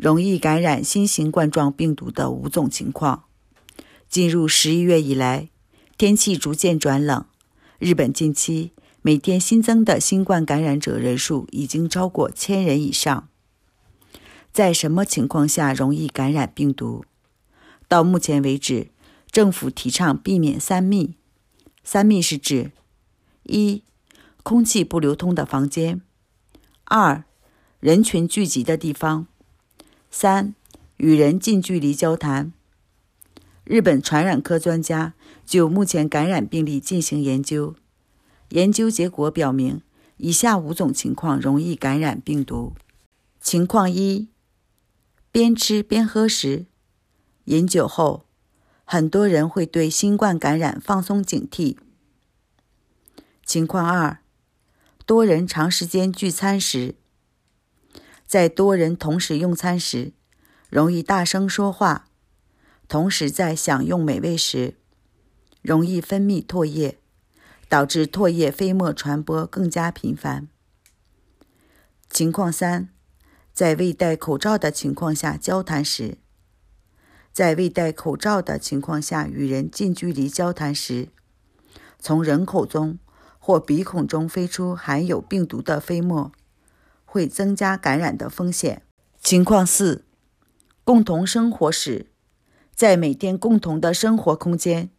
容易感染新型冠状病毒的五种情况。进入十一月以来，天气逐渐转冷，日本近期每天新增的新冠感染者人数已经超过千人以上。在什么情况下容易感染病毒？到目前为止，政府提倡避免三密。三密是指：一、空气不流通的房间；二、人群聚集的地方；三、与人近距离交谈。日本传染科专家就目前感染病例进行研究，研究结果表明，以下五种情况容易感染病毒。情况一：边吃边喝时，饮酒后，很多人会对新冠感染放松警惕。情况二：多人长时间聚餐时，在多人同时用餐时，容易大声说话。同时，在享用美味时，容易分泌唾液，导致唾液飞沫传播更加频繁。情况三，在未戴口罩的情况下交谈时，在未戴口罩的情况下与人近距离交谈时，从人口中或鼻孔中飞出含有病毒的飞沫，会增加感染的风险。情况四，共同生活时。在每天共同的生活空间、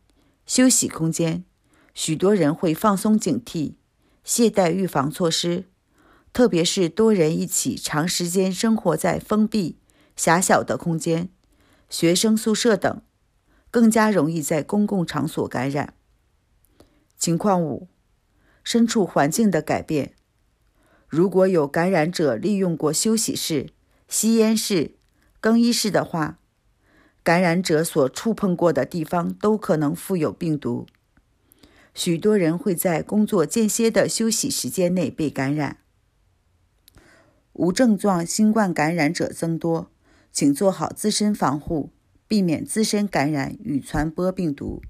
休息空间，许多人会放松警惕，懈怠预防措施。特别是多人一起长时间生活在封闭、狭小的空间，学生宿舍等，更加容易在公共场所感染。情况五：身处环境的改变。如果有感染者利用过休息室、吸烟室、更衣室的话，感染者所触碰过的地方都可能附有病毒。许多人会在工作间歇的休息时间内被感染。无症状新冠感染者增多，请做好自身防护，避免自身感染与传播病毒。